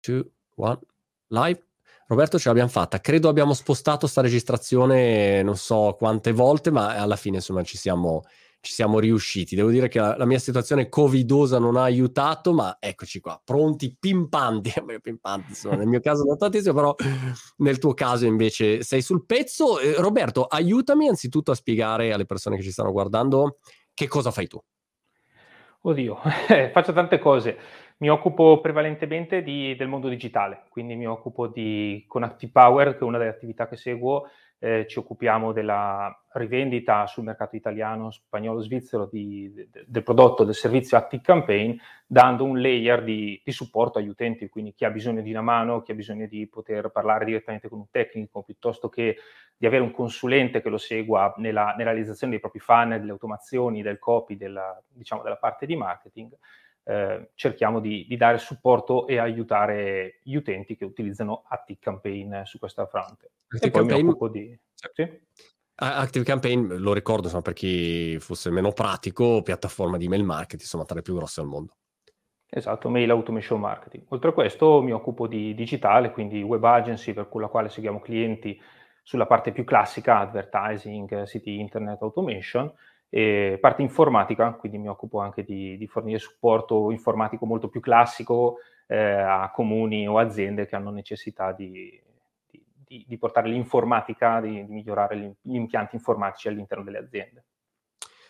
two, one, live. Roberto ce l'abbiamo fatta, credo abbiamo spostato sta registrazione non so quante volte, ma alla fine insomma ci siamo, ci siamo riusciti. Devo dire che la, la, mia situazione covidosa non ha aiutato, ma eccoci qua, pronti, pimpanti, pimpanti insomma, nel mio caso non tantissimo, però nel tuo caso invece sei sul pezzo. Eh, Roberto, aiutami anzitutto a spiegare alle persone che ci stanno guardando che cosa fai tu. Oddio, faccio tante cose. Mi occupo prevalentemente di, del mondo digitale, quindi mi occupo di, con Active Power, che è una delle attività che seguo, eh, ci occupiamo della rivendita sul mercato italiano, spagnolo, svizzero di, de, del prodotto, del servizio Active Campaign, dando un layer di, di, supporto agli utenti, quindi chi ha bisogno di una mano, chi ha bisogno di poter parlare direttamente con un tecnico, piuttosto che di avere un consulente che lo segua nella, nella realizzazione dei propri funnel, delle automazioni, del copy, della, diciamo, della parte di marketing eh, cerchiamo di, di, dare supporto e aiutare gli utenti che utilizzano Active Campaign su questa fronte. Active e poi Campaign... mi occupo di... Sì? Active Campaign, lo ricordo insomma, per chi fosse meno pratico, piattaforma di email marketing, insomma, tra le più grosse al mondo. Esatto, mail automation marketing. Oltre a questo mi occupo di digitale, quindi web agency per la quale seguiamo clienti sulla parte più classica, advertising, siti internet automation, e parte informatica, quindi mi occupo anche di, di fornire supporto informatico molto più classico eh, a comuni o aziende che hanno necessità di, di, di portare l'informatica, di, migliorare gli, gli, impianti informatici all'interno delle aziende.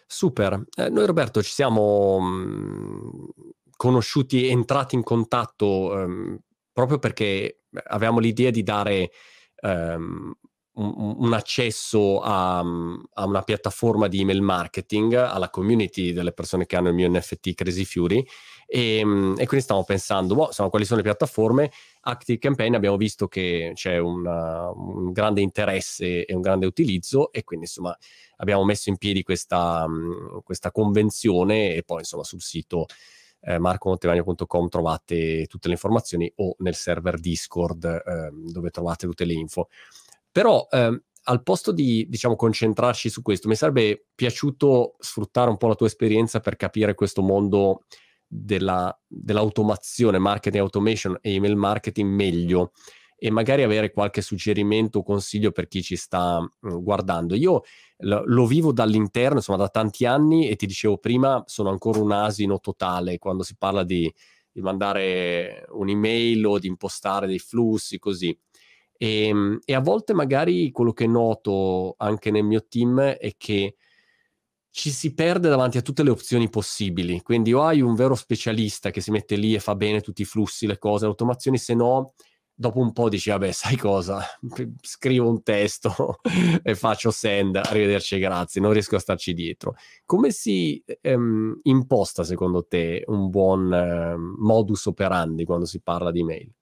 Super. Eh, noi Roberto ci siamo mh, mm, conosciuti, entrati in contatto ehm, proprio perché avevamo l'idea di dare ehm, un, accesso a, a, una piattaforma di email marketing alla community delle persone che hanno il mio NFT Crazy Fury e, e quindi stiamo pensando, boh, insomma, quali sono le piattaforme? Active Campaign abbiamo visto che c'è una, un grande interesse e un grande utilizzo e quindi insomma abbiamo messo in piedi questa, questa convenzione e poi insomma sul sito eh, marcomontevagno.com trovate tutte le informazioni o nel server Discord eh, dove trovate tutte le info. Però ehm, al posto di, diciamo, concentrarci su questo, mi sarebbe piaciuto sfruttare un po' la tua esperienza per capire questo mondo della, dell'automazione, marketing automation e email marketing meglio e magari avere qualche suggerimento o consiglio per chi ci sta mh, guardando. Io lo, lo, vivo dall'interno, insomma, da tanti anni e ti dicevo prima, sono ancora un asino totale quando si parla di, di mandare un'email o di impostare dei flussi, così. E, ehm, e, a volte magari quello che noto anche nel mio team è che ci si perde davanti a tutte le opzioni possibili. Quindi o hai un vero specialista che si mette lì e fa bene tutti i flussi, le cose, le automazioni, se no dopo un po' dici, vabbè, sai cosa, scrivo un testo e faccio send, arrivederci, grazie, non riesco a starci dietro. Come si ehm, imposta, secondo te, un buon eh, modus operandi quando si parla di mail?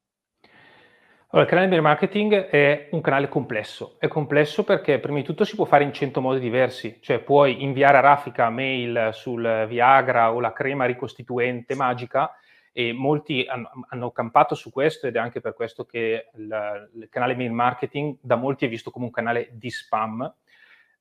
Allora, il canale di marketing è un canale complesso. È complesso perché prima di tutto si può fare in 100 modi diversi, cioè puoi inviare a raffica mail sul Viagra o la crema ricostituente magica e molti hanno, hanno campato su questo ed è anche per questo che il, il, canale mail marketing da molti è visto come un canale di spam,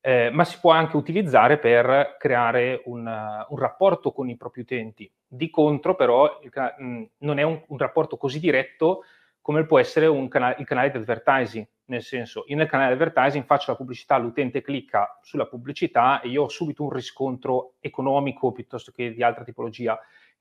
eh, ma si può anche utilizzare per creare un, un, rapporto con i propri utenti. Di contro però il, mh, non è un, un rapporto così diretto come può essere canale, il canale di advertising, nel senso io nel canale di advertising faccio la pubblicità, l'utente clicca sulla pubblicità e io ho subito un riscontro economico piuttosto che di altra tipologia.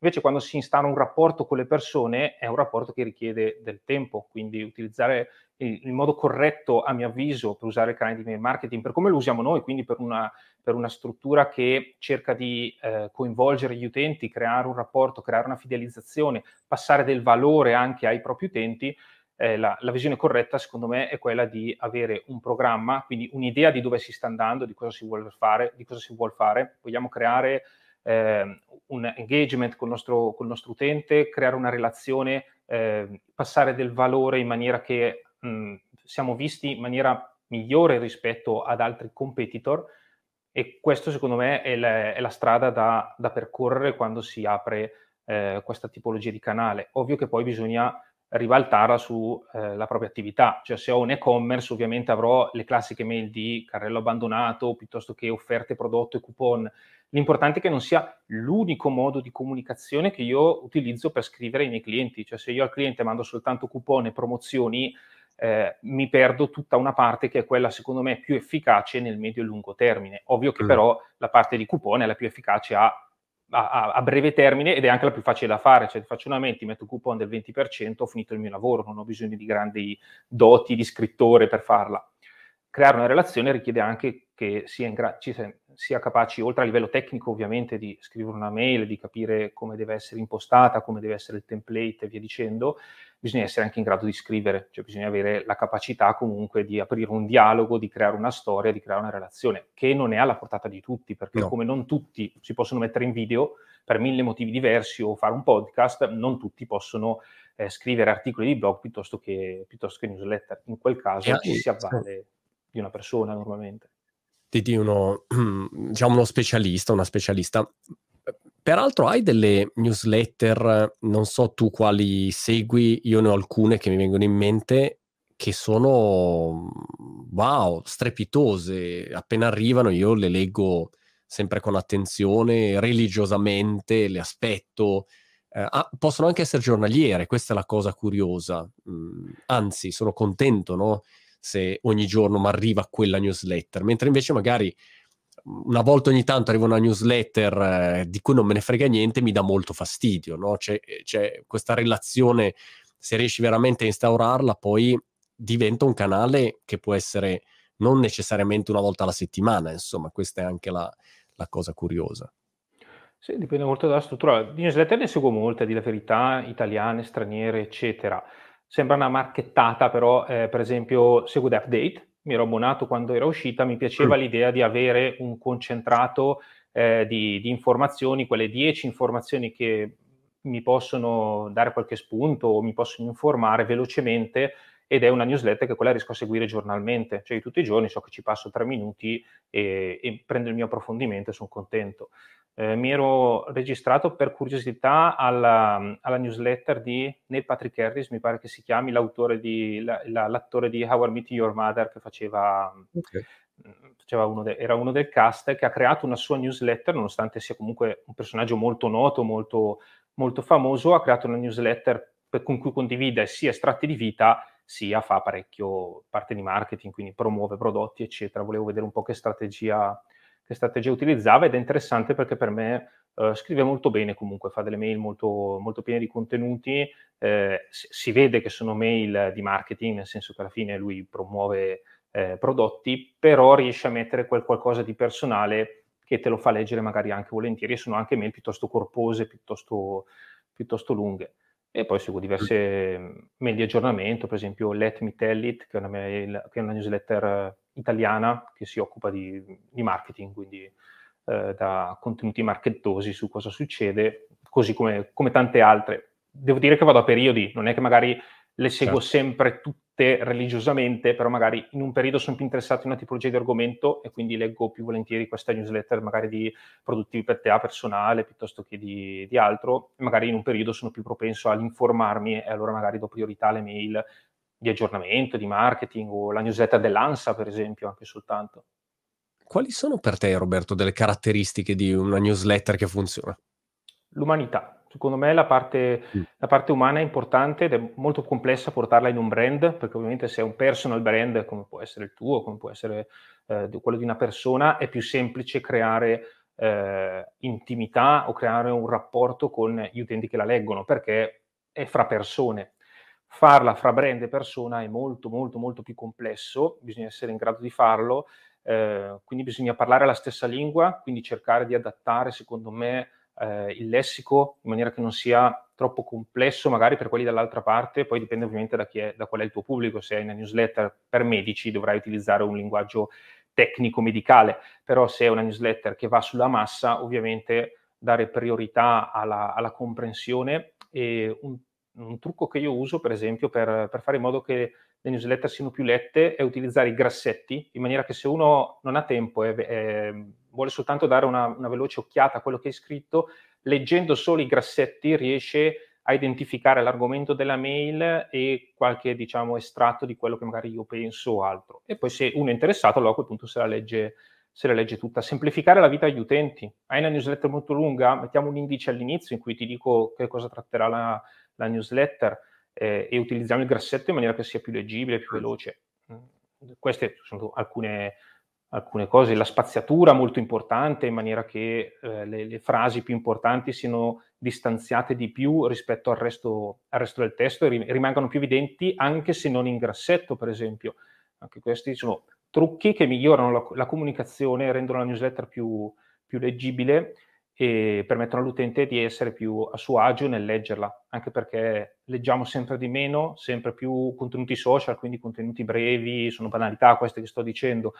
Invece quando si instaura un rapporto con le persone è un rapporto che richiede del tempo, quindi utilizzare il, modo corretto, a mio avviso, per usare il canale di mail marketing, per come lo usiamo noi, quindi per una, per una struttura che cerca di eh, coinvolgere gli utenti, creare un rapporto, creare una fidelizzazione, passare del valore anche ai propri utenti, eh, la, la, visione corretta, secondo me, è quella di avere un programma, quindi un'idea di dove si sta andando, di cosa si vuole fare, di cosa si vuole fare. Vogliamo creare eh, un engagement col nostro, col nostro, utente, creare una relazione, eh, passare del valore in maniera che mh, siamo visti in maniera migliore rispetto ad altri competitor e questo secondo me è la, è la strada da, da, percorrere quando si apre eh, questa tipologia di canale. Ovvio che poi bisogna ribaltarla sulla eh, propria attività. Cioè se ho un e-commerce ovviamente avrò le classiche mail di carrello abbandonato piuttosto che offerte prodotto e coupon. L'importante è che non sia l'unico modo di comunicazione che io utilizzo per scrivere ai miei clienti. Cioè se io al cliente mando soltanto coupon e promozioni, eh, mi perdo tutta una parte che è quella secondo me più efficace nel medio e lungo termine. Ovvio che mm. però la parte di coupon è la più efficace a a, a, breve termine ed è anche la più facile da fare, cioè faccio una mail, metto un coupon del 20%, ho finito il mio lavoro, non ho bisogno di grandi doti di scrittore per farla. Creare una relazione richiede anche che sia, gra- sia, capaci, oltre a livello tecnico ovviamente, di scrivere una mail, di capire come deve essere impostata, come deve essere il template e via dicendo, bisogna essere anche in grado di scrivere, cioè bisogna avere la capacità comunque di aprire un dialogo, di creare una storia, di creare una relazione, che non è alla portata di tutti, perché no. come non tutti si possono mettere in video per mille motivi diversi o fare un podcast, non tutti possono eh, scrivere articoli di blog piuttosto che, piuttosto che newsletter. In quel caso ci si avvale di una persona normalmente. Di uno, diciamo uno specialista, una specialista. Peraltro hai delle newsletter, non so tu quali segui, io ne ho alcune che mi vengono in mente, che sono, wow, strepitose. Appena arrivano io le leggo sempre con attenzione, religiosamente, le aspetto. Eh, ah, possono anche essere giornaliere, questa è la cosa curiosa. Mm, anzi, sono contento, no? Se ogni giorno mi arriva quella newsletter, mentre invece magari una volta ogni tanto arriva una newsletter eh, di cui non me ne frega niente, mi dà molto fastidio, no? C'è, c'è, questa relazione, se riesci veramente a instaurarla, poi diventa un canale che può essere non necessariamente una volta alla settimana, insomma, questa è anche la, la cosa curiosa. Sì, dipende molto dalla struttura. Di newsletter ne seguo molte, di la verità, italiane, straniere, eccetera. Sembra una marchettata, però, eh, per esempio, seguo The Update, mi ero abbonato quando era uscita, mi piaceva mm. l'idea di avere un concentrato eh, di, di, informazioni, quelle 10 informazioni che mi possono dare qualche spunto o mi possono informare velocemente ed è una newsletter che quella riesco a seguire giornalmente, cioè tutti i giorni so che ci passo tre minuti e, e prendo il mio approfondimento e sono contento eh, mi ero registrato per curiosità alla, alla, newsletter di Neil Patrick Harris, mi pare che si chiami, l'autore di, la, la, l'attore di How I Met Your Mother che faceva, okay. faceva uno de, era uno del cast, che ha creato una sua newsletter, nonostante sia comunque un personaggio molto noto, molto, molto famoso, ha creato una newsletter per, con cui condivide sia estratti di vita sia fa parecchio parte di marketing, quindi promuove prodotti, eccetera. Volevo vedere un po' che strategia che strategia utilizzava ed è interessante perché per me uh, scrive molto bene comunque, fa delle mail molto, molto piene di contenuti, eh, si vede che sono mail di marketing, nel senso che alla fine lui promuove eh, prodotti, però riesce a mettere quel qualcosa di personale che te lo fa leggere magari anche volentieri e sono anche mail piuttosto corpose, piuttosto, piuttosto lunghe. E poi seguo diverse mail di aggiornamento, per esempio Let Me Tell It, che è una, mail, che è una newsletter italiana che si occupa di, di marketing, quindi eh, da contenuti markettosi su cosa succede, così come, come, tante altre. Devo dire che vado a periodi, non è che magari le seguo certo. sempre tutte religiosamente, però magari in un periodo sono più interessato in una tipologia di argomento e quindi leggo più volentieri questa newsletter magari di produttività personale piuttosto che di, di altro, magari in un periodo sono più propenso all'informarmi e allora magari do priorità alle mail di aggiornamento, di marketing o la newsletter dell'ANSA, per esempio, anche soltanto. Quali sono per te, Roberto, delle caratteristiche di una newsletter che funziona? L'umanità. Secondo me la parte, mm. la parte, umana è importante ed è molto complessa portarla in un brand, perché ovviamente se è un personal brand, come può essere il tuo, come può essere eh, quello di una persona, è più semplice creare eh, intimità o creare un rapporto con gli utenti che la leggono, perché è fra persone farla fra brand e persona è molto molto molto più complesso, bisogna essere in grado di farlo, eh, quindi bisogna parlare la stessa lingua, quindi cercare di adattare secondo me eh, il lessico in maniera che non sia troppo complesso magari per quelli dall'altra parte, poi dipende ovviamente da, è, da qual è il tuo pubblico, se hai una newsletter per medici dovrai utilizzare un linguaggio tecnico medicale, però se è una newsletter che va sulla massa ovviamente dare priorità alla, alla comprensione e un un trucco che io uso, per esempio, per, per, fare in modo che le newsletter siano più lette è utilizzare i grassetti, in maniera che se uno non ha tempo e, vuole soltanto dare una, una, veloce occhiata a quello che hai scritto, leggendo solo i grassetti riesce a identificare l'argomento della mail e qualche diciamo estratto di quello che magari io penso o altro. E poi se uno è interessato, allora a quel punto se la legge, se la legge tutta. Semplificare la vita agli utenti. Hai una newsletter molto lunga? Mettiamo un indice all'inizio in cui ti dico che cosa tratterà la, la newsletter eh, e utilizziamo il grassetto in maniera che sia più leggibile, più veloce. Mm, queste sono alcune alcune cose, la spaziatura molto importante in maniera che eh, le, le, frasi più importanti siano distanziate di più rispetto al resto, al resto del testo e rimangano più evidenti anche se non in grassetto, per esempio. Anche questi sono trucchi che migliorano la, la comunicazione, rendono la newsletter più, più leggibile e permettono all'utente di essere più a suo agio nel leggerla, anche perché leggiamo sempre di meno, sempre più contenuti social, quindi contenuti brevi, sono banalità queste che sto dicendo,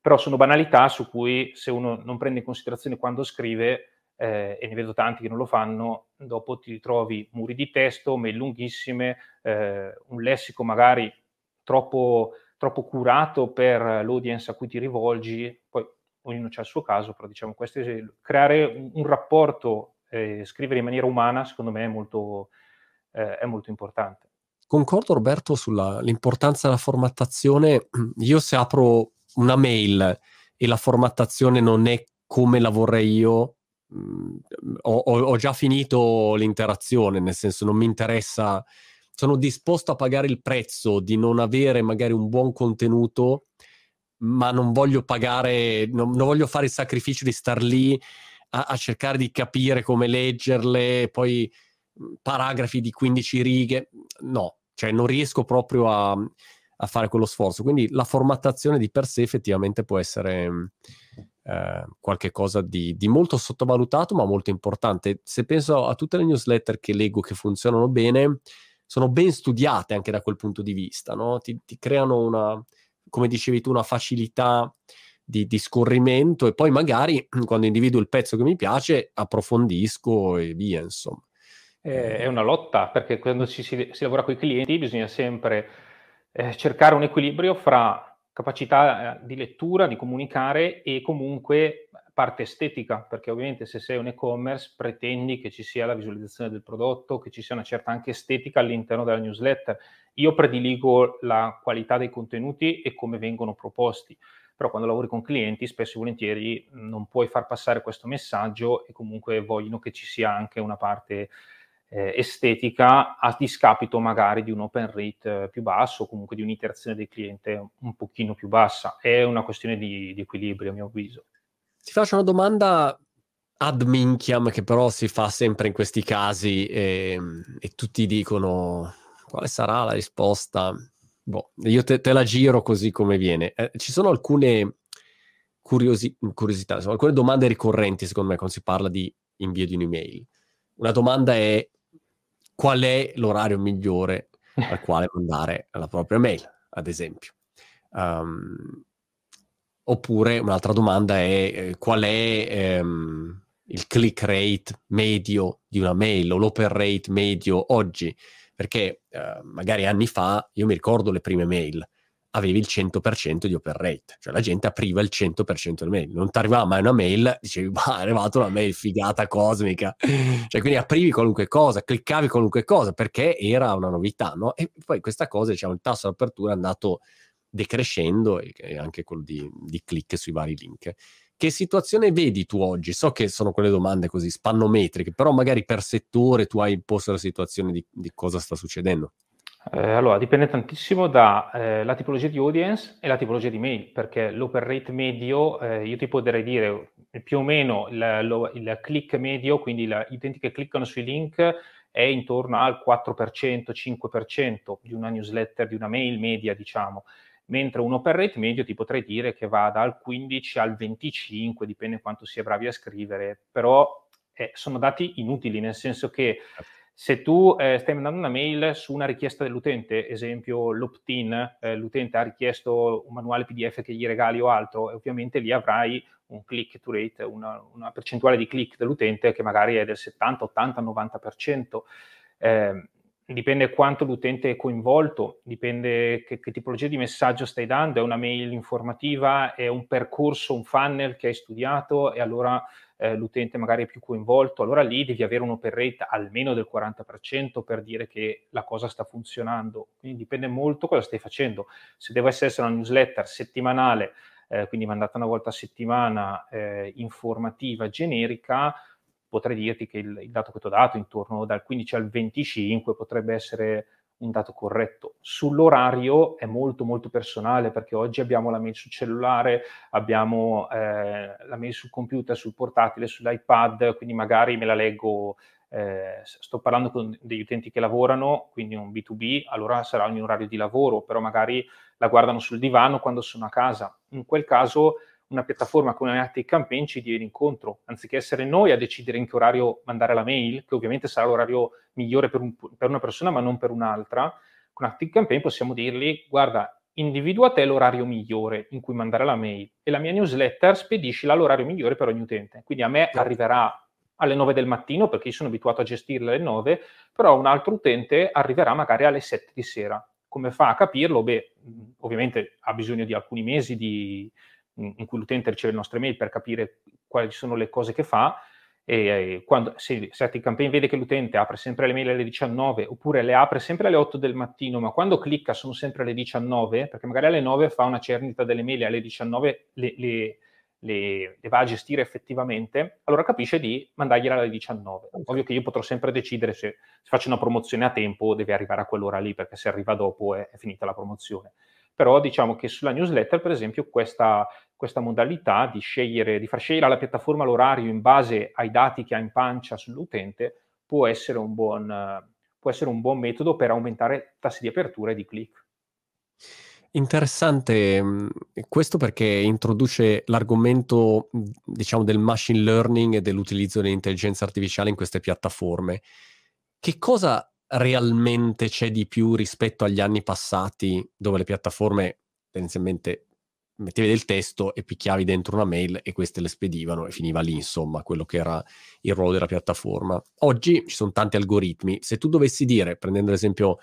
però sono banalità su cui se uno non prende in considerazione quando scrive, eh, e ne vedo tanti che non lo fanno, dopo ti ritrovi muri di testo, mail lunghissime, eh, un lessico magari troppo, troppo curato per l'audience a cui ti rivolgi, poi ognuno ha il suo caso, però diciamo questo creare un, un rapporto, eh, scrivere in maniera umana, secondo me è molto, eh, è molto importante. Concordo Roberto sull'importanza della formattazione. Io se apro una mail e la formattazione non è come la vorrei io, mh, mm, ho, ho, già finito l'interazione, nel senso non mi interessa, sono disposto a pagare il prezzo di non avere magari un buon contenuto, ma non voglio pagare, non, non voglio fare il sacrificio di star lì a, a cercare di capire come leggerle, poi mm, paragrafi di 15 righe, no, cioè non riesco proprio a a fare quello sforzo. Quindi la formattazione di per sé effettivamente può essere mm, eh, qualcosa di, di, molto sottovalutato, ma molto importante. Se penso a tutte le newsletter che leggo che funzionano bene, sono ben studiate anche da quel punto di vista, no? ti, ti, creano una, come dicevi tu, una facilità di, di, scorrimento e poi magari quando individuo il pezzo che mi piace approfondisco e via, insomma. È una lotta perché quando si, si, si lavora con i clienti bisogna sempre eh, cercare un equilibrio fra capacità eh, di lettura, di comunicare e comunque parte estetica, perché ovviamente se sei un e-commerce pretendi che ci sia la visualizzazione del prodotto, che ci sia una certa anche estetica all'interno della newsletter. Io prediligo la qualità dei contenuti e come vengono proposti, però quando lavori con clienti spesso e volentieri non puoi far passare questo messaggio e comunque vogliono che ci sia anche una parte eh, estetica a discapito magari di un open rate eh, più basso o comunque di un'interazione del cliente un pochino più bassa. È una questione di, di equilibrio a mio avviso. Ti faccio una domanda ad minchiam che però si fa sempre in questi casi e, e tutti dicono quale sarà la risposta? Boh, io te, te la giro così come viene. Eh, ci sono alcune curiosi- curiosità, insomma, alcune domande ricorrenti secondo me quando si parla di invio di un'email. Una domanda è qual è l'orario migliore al quale mandare la propria mail, ad esempio. Um, oppure un'altra domanda è eh, qual è um, il click rate medio di una mail o l'open rate medio oggi, perché uh, magari anni fa io mi ricordo le prime mail, avevi il 100% di open rate, cioè la gente apriva il 100% delle mail, non ti arrivava mai una mail, dicevi, ma è arrivata una mail figata cosmica, cioè quindi aprivi qualunque cosa, cliccavi qualunque cosa, perché era una novità, no? E poi questa cosa, diciamo, il tasso di apertura è andato decrescendo e anche quello di, di click sui vari link. Che situazione vedi tu oggi? So che sono quelle domande così spannometriche, però magari per settore tu hai imposto la situazione di, di cosa sta succedendo. Eh, allora, dipende tantissimo dalla eh, tipologia di audience e la tipologia di mail, perché l'open rate medio, eh, io ti potrei dire più o meno il, lo, il click medio, quindi la, gli utenti che cliccano sui link è intorno al 4%, 5% di una newsletter, di una mail media, diciamo, mentre un open rate medio ti potrei dire che va dal 15 al 25, dipende quanto si è bravi a scrivere, però eh, sono dati inutili, nel senso che certo se tu eh, stai mandando una mail su una richiesta dell'utente, esempio l'opt-in, eh, l'utente ha richiesto un manuale PDF che gli regali o altro, e ovviamente lì avrai un click to rate, una, una percentuale di click dell'utente che magari è del 70, 80, 90%. Eh, dipende quanto l'utente è coinvolto, dipende che, che, tipologia di messaggio stai dando, è una mail informativa, è un percorso, un funnel che hai studiato e allora eh, l'utente magari è più coinvolto, allora lì devi avere un open rate almeno del 40% per dire che la cosa sta funzionando. Quindi dipende molto cosa stai facendo. Se deve essere una newsletter settimanale, eh, quindi mandata una volta a settimana, eh, informativa, generica, potrei dirti che il, il dato che ti ho dato, intorno dal 15 al 25, potrebbe essere un dato corretto. Sull'orario è molto molto personale perché oggi abbiamo la mail sul cellulare, abbiamo eh, la mail sul computer, sul portatile, sull'iPad, quindi magari me la leggo, eh, sto parlando con degli utenti che lavorano, quindi un B2B, allora sarà un orario di lavoro, però magari la guardano sul divano quando sono a casa. In quel caso una piattaforma come Active Campaign ci viene incontro, anziché essere noi a decidere in che orario mandare la mail, che ovviamente sarà l'orario migliore per, un, per una persona ma non per un'altra, con Active Campaign possiamo dirgli guarda, individua te l'orario migliore in cui mandare la mail e la mia newsletter spediscila all'orario migliore per ogni utente. Quindi a me arriverà alle 9 del mattino perché io sono abituato a gestirla alle 9, però un altro utente arriverà magari alle 7 di sera. Come fa a capirlo? Beh, ovviamente ha bisogno di alcuni mesi di, in cui l'utente riceve le nostre mail per capire quali sono le cose che fa e quando, se Setting Campaign vede che l'utente apre sempre le mail alle 19 oppure le apre sempre alle 8 del mattino ma quando clicca sono sempre alle 19 perché magari alle 9 fa una cernita delle mail e alle 19 le, le, le, le, va a gestire effettivamente allora capisce di mandargliela alle 19 ovvio che io potrò sempre decidere se, se faccio una promozione a tempo deve arrivare a quell'ora lì perché se arriva dopo è, è finita la promozione però diciamo che sulla newsletter, per esempio, questa, questa modalità di, scegliere, di far scegliere alla piattaforma l'orario in base ai dati che ha in pancia sull'utente può essere un buon, può essere un buon metodo per aumentare tassi di apertura e di click. Interessante mm, questo perché introduce l'argomento, diciamo, del machine learning e dell'utilizzo dell'intelligenza artificiale in queste piattaforme. Che cosa realmente c'è di più rispetto agli anni passati dove le piattaforme tendenzialmente mettevi del testo e picchiavi dentro una mail e queste le spedivano e finiva lì insomma quello che era il ruolo della piattaforma. Oggi ci sono tanti algoritmi, se tu dovessi dire, prendendo l'esempio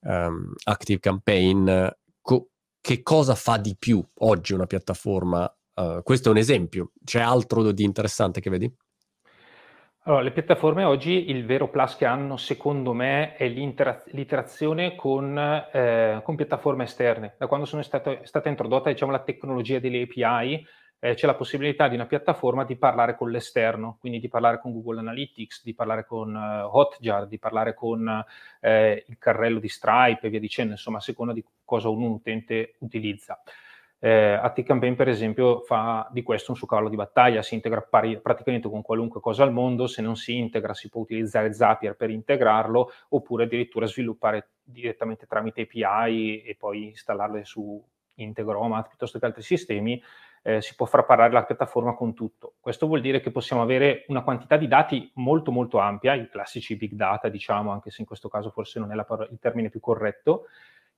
um, Active Campaign, co- che cosa fa di più oggi una piattaforma? Uh, questo è un esempio, c'è altro di interessante che vedi? Allora, le piattaforme oggi il vero plus che hanno, secondo me, è l'interazione con, eh, con piattaforme esterne. Da quando sono stato, è stata introdotta diciamo, la tecnologia delle API, eh, c'è la possibilità di una piattaforma di parlare con l'esterno, quindi di parlare con Google Analytics, di parlare con uh, Hotjar, di parlare con eh, il carrello di Stripe e via dicendo, insomma, a seconda di cosa un utente utilizza. Eh, ActiveCampaign, per esempio, fa di questo un suo cavallo di battaglia, si integra pari, praticamente con qualunque cosa al mondo, se non si integra si può utilizzare Zapier per integrarlo, oppure addirittura sviluppare direttamente tramite API e poi installarle su Integromat piuttosto che altri sistemi, eh, si può far parlare la piattaforma con tutto. Questo vuol dire che possiamo avere una quantità di dati molto molto ampia, i classici big data, diciamo, anche se in questo caso forse non è la, il termine più corretto,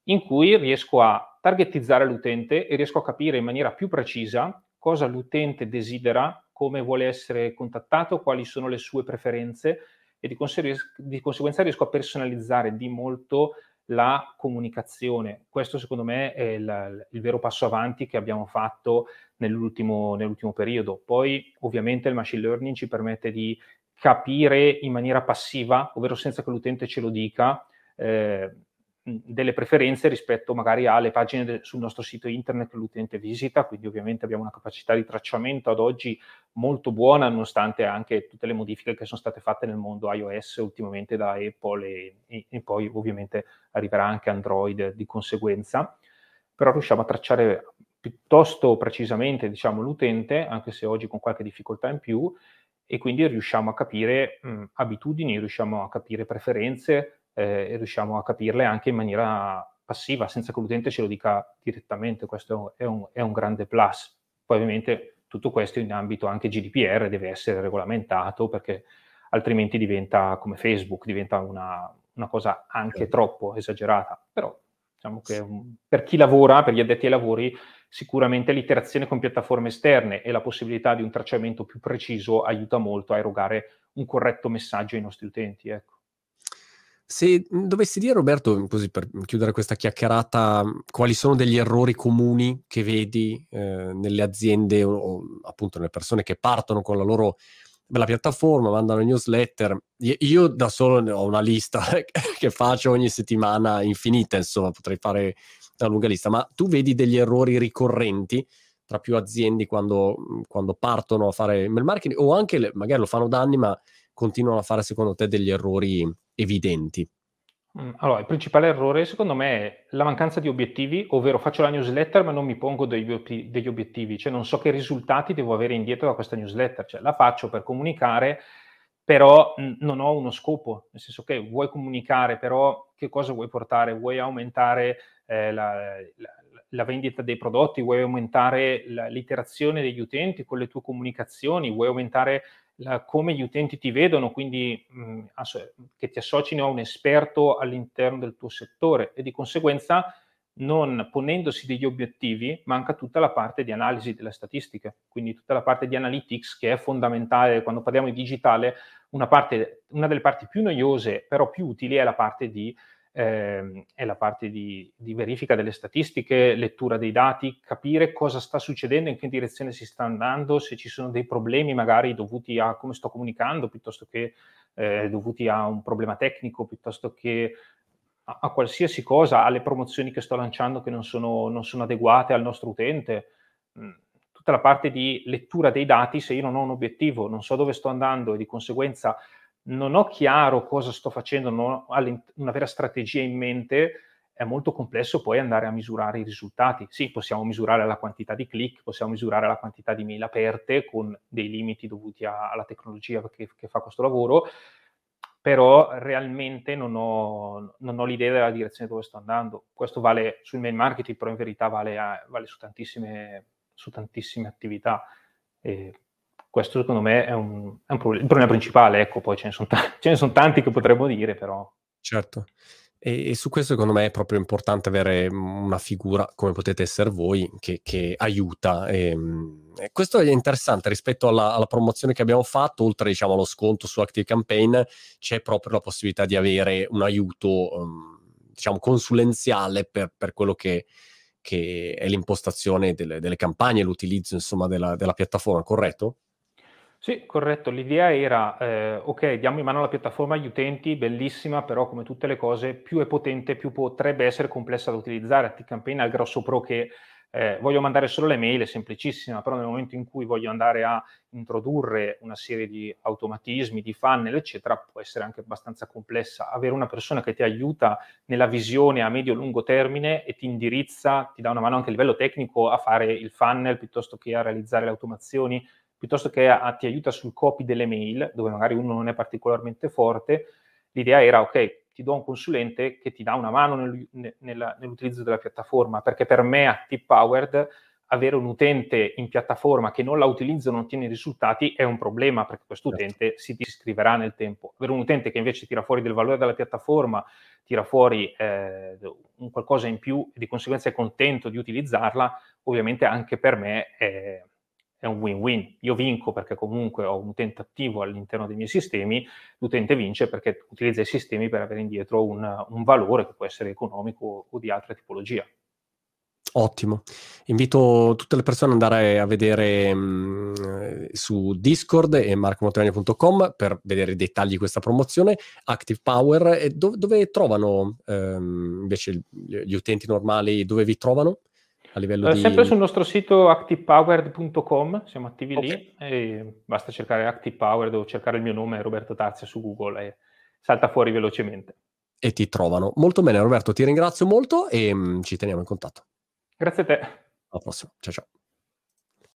in cui riesco a targetizzare l'utente e riesco a capire in maniera più precisa cosa l'utente desidera, come vuole essere contattato, quali sono le sue preferenze e di, conseguenza, di conseguenza riesco a personalizzare di molto la comunicazione. Questo secondo me è il, il vero passo avanti che abbiamo fatto nell'ultimo, nell'ultimo, periodo. Poi ovviamente il machine learning ci permette di capire in maniera passiva, ovvero senza che l'utente ce lo dica, eh, delle preferenze rispetto magari alle pagine de- sul nostro sito internet che l'utente visita, quindi ovviamente abbiamo una capacità di tracciamento ad oggi molto buona, nonostante anche tutte le modifiche che sono state fatte nel mondo iOS ultimamente da Apple e, e, e poi ovviamente arriverà anche Android di conseguenza, però riusciamo a tracciare piuttosto precisamente diciamo, l'utente, anche se oggi con qualche difficoltà in più, e quindi riusciamo a capire mh, abitudini, riusciamo a capire preferenze, eh, e riusciamo a capirle anche in maniera passiva, senza che l'utente ce lo dica direttamente. Questo è un, è un grande plus. Poi ovviamente tutto questo in ambito anche GDPR deve essere regolamentato perché altrimenti diventa come Facebook, diventa una, una cosa anche sì. troppo esagerata. Però diciamo che um, per chi lavora, per gli addetti ai lavori, sicuramente l'iterazione con piattaforme esterne e la possibilità di un tracciamento più preciso aiuta molto a erogare un corretto messaggio ai nostri utenti. Ecco. Se dovessi dire, Roberto, così per chiudere questa chiacchierata, quali sono degli errori comuni che vedi eh, nelle aziende o, appunto nelle persone che partono con la loro bella piattaforma, mandano newsletter. Io da solo ho una lista che faccio ogni settimana infinita, insomma, potrei fare una lunga lista, ma tu vedi degli errori ricorrenti tra più aziende quando, quando partono a fare email marketing o anche magari lo fanno da anni, ma continuano a fare secondo te degli errori evidenti? Mm, allora, il principale errore secondo me è la mancanza di obiettivi, ovvero faccio la newsletter ma non mi pongo degli, degli obiettivi, cioè non so che risultati devo avere indietro da questa newsletter, cioè la faccio per comunicare, però non ho uno scopo, nel senso che vuoi comunicare, però che cosa vuoi portare? Vuoi aumentare eh, la, la, la, vendita dei prodotti, vuoi aumentare l'iterazione degli utenti con le tue comunicazioni, vuoi aumentare la, come gli utenti ti vedono, quindi mh, asso- che ti associno a un esperto all'interno del tuo settore e di conseguenza non ponendosi degli obiettivi manca tutta la parte di analisi delle statistiche, quindi tutta la parte di analytics che è fondamentale. Quando parliamo di digitale, una, parte, una delle parti più noiose però più utili è la parte di eh, è la parte di, di, verifica delle statistiche, lettura dei dati, capire cosa sta succedendo, in che direzione si sta andando, se ci sono dei problemi magari dovuti a come sto comunicando, piuttosto che eh, dovuti a un problema tecnico, piuttosto che a, a, qualsiasi cosa, alle promozioni che sto lanciando che non sono, non sono adeguate al nostro utente. Mm, tutta la parte di lettura dei dati, se io non ho un obiettivo, non so dove sto andando e di conseguenza non ho chiaro cosa sto facendo, non ho una vera strategia in mente, è molto complesso poi andare a misurare i risultati. Sì, possiamo misurare la quantità di click, possiamo misurare la quantità di mail aperte con dei limiti dovuti a, alla tecnologia che, che, fa questo lavoro, però realmente non ho, non ho, l'idea della direzione dove sto andando. Questo vale sul mail marketing, però in verità vale, a, vale su, tantissime, su tantissime attività. E questo secondo me è, un, è un problem- problema principale, ecco, poi ce ne, sono t- sono tanti che potremmo dire, però. Certo. E, e, su questo secondo me è proprio importante avere una figura come potete essere voi che, che aiuta. E, e, questo è interessante rispetto alla, alla, promozione che abbiamo fatto, oltre diciamo, allo sconto su Active Campaign, c'è proprio la possibilità di avere un aiuto um, diciamo consulenziale per, per quello che, che, è l'impostazione delle, delle campagne, l'utilizzo insomma della, della piattaforma, corretto? Sì, corretto. L'idea era, eh, ok, diamo in mano la piattaforma agli utenti, bellissima, però come tutte le cose, più è potente, più potrebbe essere complessa da utilizzare. ActiveCampaign ha il grosso pro che eh, voglio mandare solo le mail, è semplicissima, però nel momento in cui voglio andare a introdurre una serie di automatismi, di funnel, eccetera, può essere anche abbastanza complessa. Avere una persona che ti aiuta nella visione a medio-lungo termine e ti indirizza, ti dà una mano anche a livello tecnico a fare il funnel piuttosto che a realizzare le automazioni, piuttosto che a, ti aiuta sul copy delle mail, dove magari uno non è particolarmente forte, l'idea era, ok, ti do un consulente che ti dà una mano nel, nel, nell'utilizzo della piattaforma, perché per me a Tip Powered avere un utente in piattaforma che non la utilizza, non ottiene risultati, è un problema, perché questo certo. utente si iscriverà nel tempo. Avere un utente che invece tira fuori del valore dalla piattaforma, tira fuori eh, un qualcosa in più e di conseguenza è contento di utilizzarla, ovviamente anche per me è, è un win-win. Io vinco perché comunque ho un utente attivo all'interno dei miei sistemi, l'utente vince perché utilizza i sistemi per avere indietro un, un valore che può essere economico o di altra tipologia. Ottimo. Invito tutte le persone ad andare a vedere mh, su Discord e marcomontagna.com per vedere i dettagli di questa promozione. Active Power, dove, dove trovano ehm, invece gli utenti normali, dove vi trovano? A livello eh, di... Sempre sul nostro sito activepowered.com, siamo attivi okay. lì, e basta cercare ActivePowered o cercare il mio nome, Roberto Tarzia, su Google e salta fuori velocemente. E ti trovano. Molto bene Roberto, ti ringrazio molto e mh, mm, ci teniamo in contatto. Grazie a te. Alla prossima, ciao ciao.